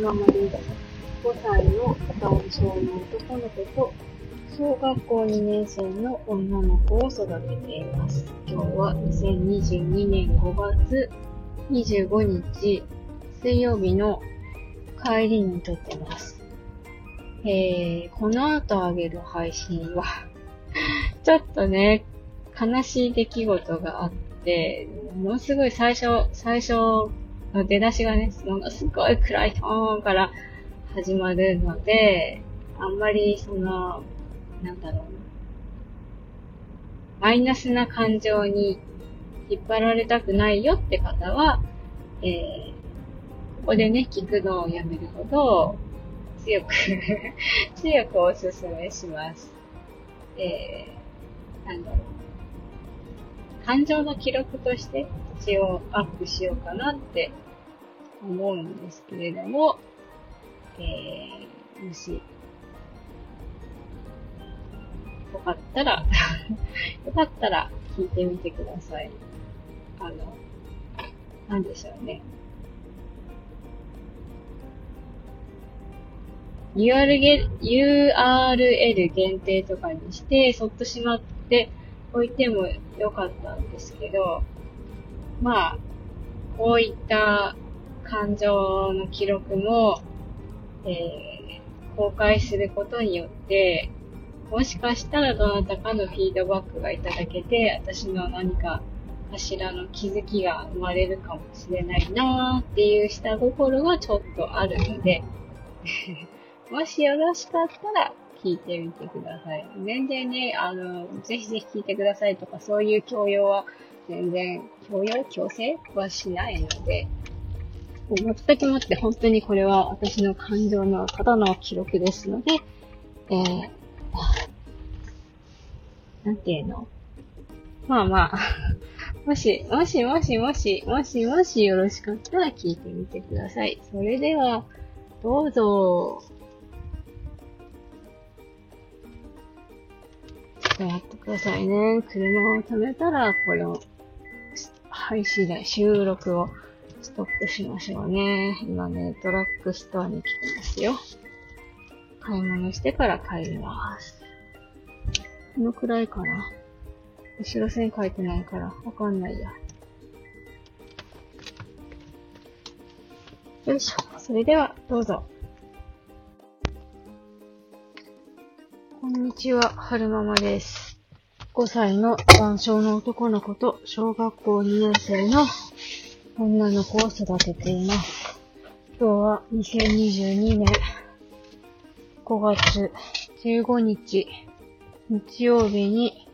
ママで。5歳の男性の男の子と、小学校2年生の女の子を育てています。今日は2022年5月25日水曜日の帰りに撮ってます。えー、この後あげる配信はちょっとね、悲しい出来事があって、ものすごい最初、最初出だしがね、ものすごい暗いトーンから始まるので、あんまりその、なんだろうマイナスな感情に引っ張られたくないよって方は、えー、ここでね、聞くのをやめるほど、強く 強くおすすめします。えー、感情の記録として一応アップしようかなって思うんですけれども、えー、もし、よかったら よかったら聞いてみてください。あの、なんでしょうね。URL, URL 限定とかにして、そっとしまっておいてもよかったんですけど、まあ、こういった感情の記録も、えー、公開することによって、もしかしたらどなたかのフィードバックがいただけて、私の何かかしらの気づきが生まれるかもしれないなーっていう下心がちょっとあるので もしよろしかったら聞いてみてください。全然ね、あの、ぜひぜひ聞いてくださいとか、そういう強要は全然、強要強制はしないので、全くもって本当にこれは私の感情のただの記録ですので、えー、なんていうの？まあまあ もし、もしもしもし、もしもしよろしかったら聞いてみてください。それでは、どうぞ。ちょってくださいね。車を止めたら、この、配信で収録をストップしましょうね。今ね、ドラッグストアに来てますよ。買い物してから帰ります。このくらいかな。後ろ線書いてないから、わかんないや。よいしょ。それでは、どうぞ。こんにちは、はるままです。5歳の男性の男の子と小学校2年生の女の子を育てています。今日は2022年5月15日日曜日に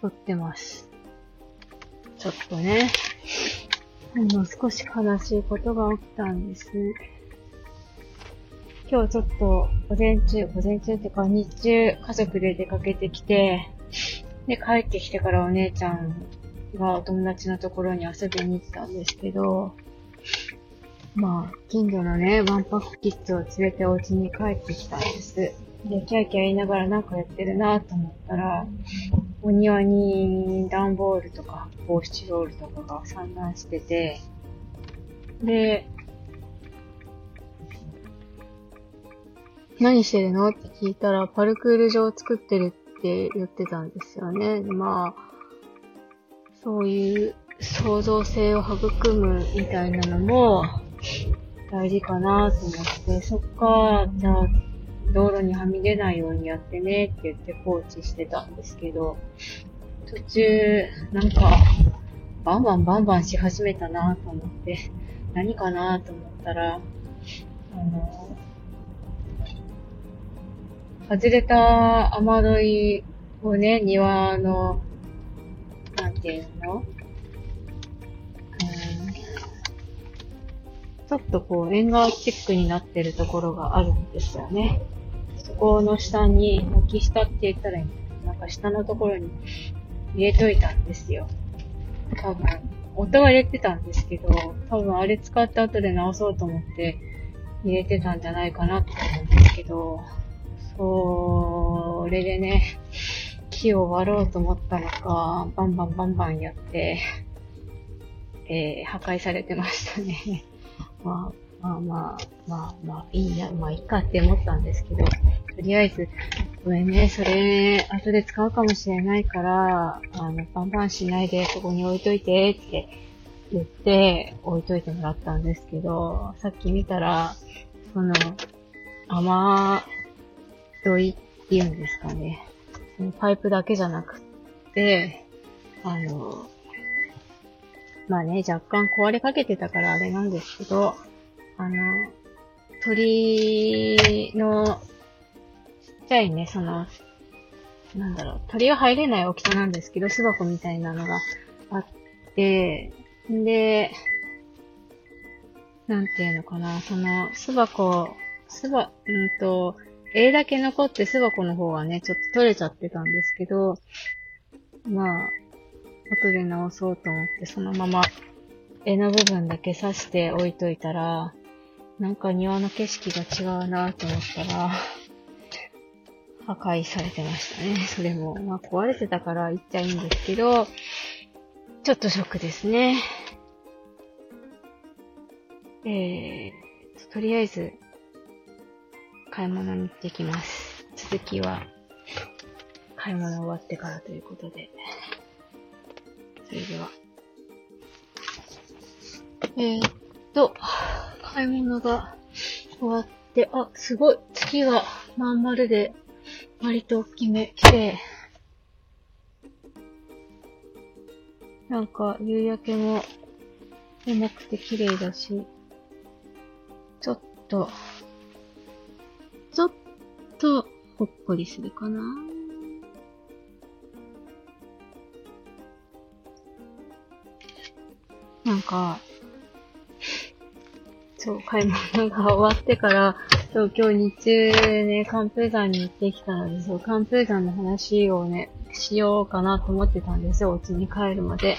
撮ってます。ちょっとね、あの、少し悲しいことが起きたんです。今日ちょっと、午前中、午前中っていうか日中、家族で出かけてきて、で、帰ってきてからお姉ちゃんがお友達のところに遊びに行ったんですけど、まあ、近所のね、ワンパックキッズを連れてお家に帰ってきたんです。で、キャーキャー言いながらなんかやってるなと思ったら、お庭に段ボールとか、防止ロールとかが散乱してて、で、何してるの？って聞いたら、パルクール場を作ってるって言ってたんですよね。まあ、そういう創造性を育むみたいなのも大事かなと思って、そっか、じゃあ道路にはみ出ないようにやってねって言って放置してたんですけど、途中、なんか、バンバンバンバンし始めたなと思って、何かなと思ったら、あの、外れた雨どいをね、庭の、なんていうの？ちょっとこう、縁側チックになってるところがあるんですよね。そこの下に、軒下って言ったらいいなんか下のところに入れといたんですよ。多分、音は入れてたんですけど、多分あれ使った後で直そうと思って入れてたんじゃないかなって思うんですけど、それでね、木を割ろうと思ったのか、バンバンバンバンやって、えー、破壊されてましたね。まあ、まあまあ、まあまあ、いいや、まあいいかって思ったんですけど、とりあえず、ごめんね、それ、後で使うかもしれないから、あの、バンバンしないで、ここに置いといて、って言って、置いといてもらったんですけど、さっき見たら、その、雨どいっていうんですかね。そのパイプだけじゃなくて、あの、まあね、若干壊れかけてたからあれなんですけど、あの、鳥の、ちっちゃいね、その、なんだろう、鳥は入れない大きさなんですけど、巣箱みたいなのがあって、んで、なんていうのかな、その、巣箱、巣箱、うんと、絵だけ残って巣箱の方はね、ちょっと取れちゃってたんですけど、まあ、後で直そうと思って、そのまま絵の部分だけ刺して置いといたら、なんか庭の景色が違うなぁと思ったら、破壊されてましたね。それも。まあ壊れてたから言っちゃいいんですけど、ちょっとショックですね。えー、とりあえず、買い物に行ってきます。続きは、買い物終わってからということで。それでは。えー、っと、買い物が終わって、あ、すごい。月がまん丸で、割と大きめ、綺麗。なんか、夕焼けも重くて綺麗だし、ちょっと、と、ほっこりするかな。なんか、そう、買い物が終わってから、そう、今日日中ね、寒風山に行ってきたので、そう、寒風山の話をね、しようかなと思ってたんですよ、お家に帰るまで。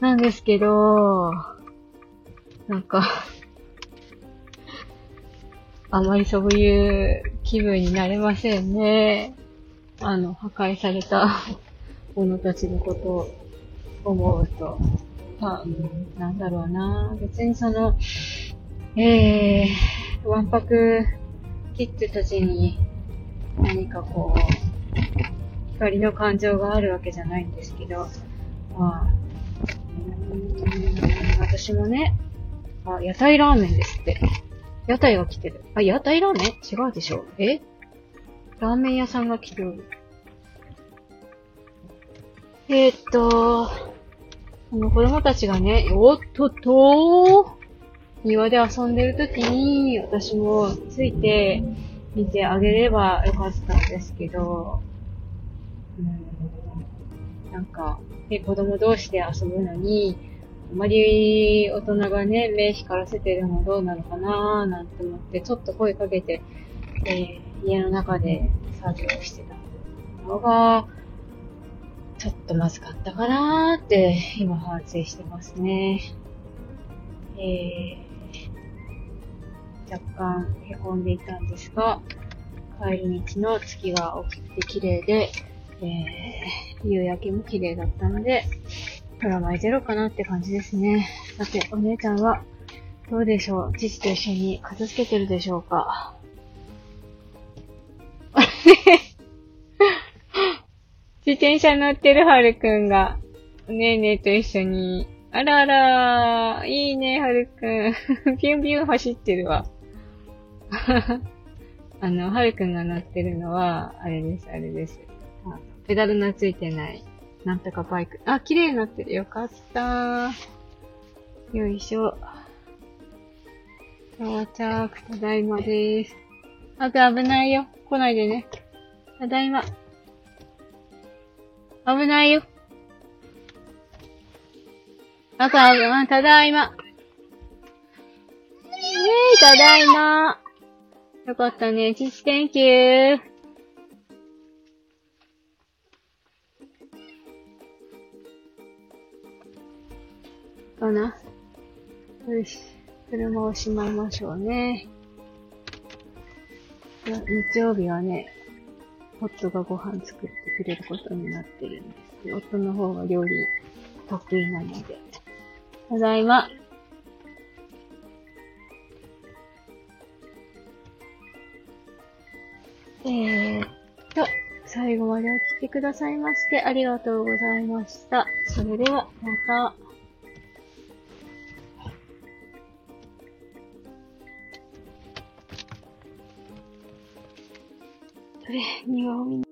なんですけど、なんかあまりそういう気分になれませんね。あの、破壊された ものたちのことを思うと。まあ、なんだろうな。別にその、えー、わんぱくキッズたちに何かこう、光の感情があるわけじゃないんですけど、まあ、私もね、あ、屋台ラーメンですって。屋台が来てる。あ、屋台ラーメン？違うでしょえ？ラーメン屋さんが来てる。えー、っと、この子供たちがね、おっとっと庭で遊んでる時に、私もついて見てあげればよかったんですけど、うん、なんか、ね、子供同士で遊ぶのに、あまり大人がね、目光らせてるのどうなのかなーなんて思って、ちょっと声かけて、えー、家の中で作業してたのが、ちょっとまずかったかなーって、今反省してますね。えー若干凹んでいたんですが、帰り道の月が起きて綺麗で、えー、夕焼けも綺麗だったので、プラマイゼロかなって感じですね。さて、お姉ちゃんは、どうでしょう？父と一緒に片付けてるでしょうか？自転車乗ってるはるくんが、ねえねえと一緒に、あらあらいいね、はるくん。ピュンピュン走ってるわ。あの、はるくんが乗ってるのは、あれです、あれです。ペダルのついてない、なんとかバイク。あ、綺麗になってる。よかったよいしょ。到着、ただいまです。あと危ないよ。来ないでね。ただいま。危ないよ。あと、あ、ただいま。えー、ただいま。よかったね。チチ thank you. かな。よし。車をしまいましょうね。日曜日はね、夫がご飯作ってくれることになってるんですけど、夫の方が料理得意なので。ただいま。えー、っと、最後までお聴きくださいましてありがとうございました。それでは、また。れ、庭を見に。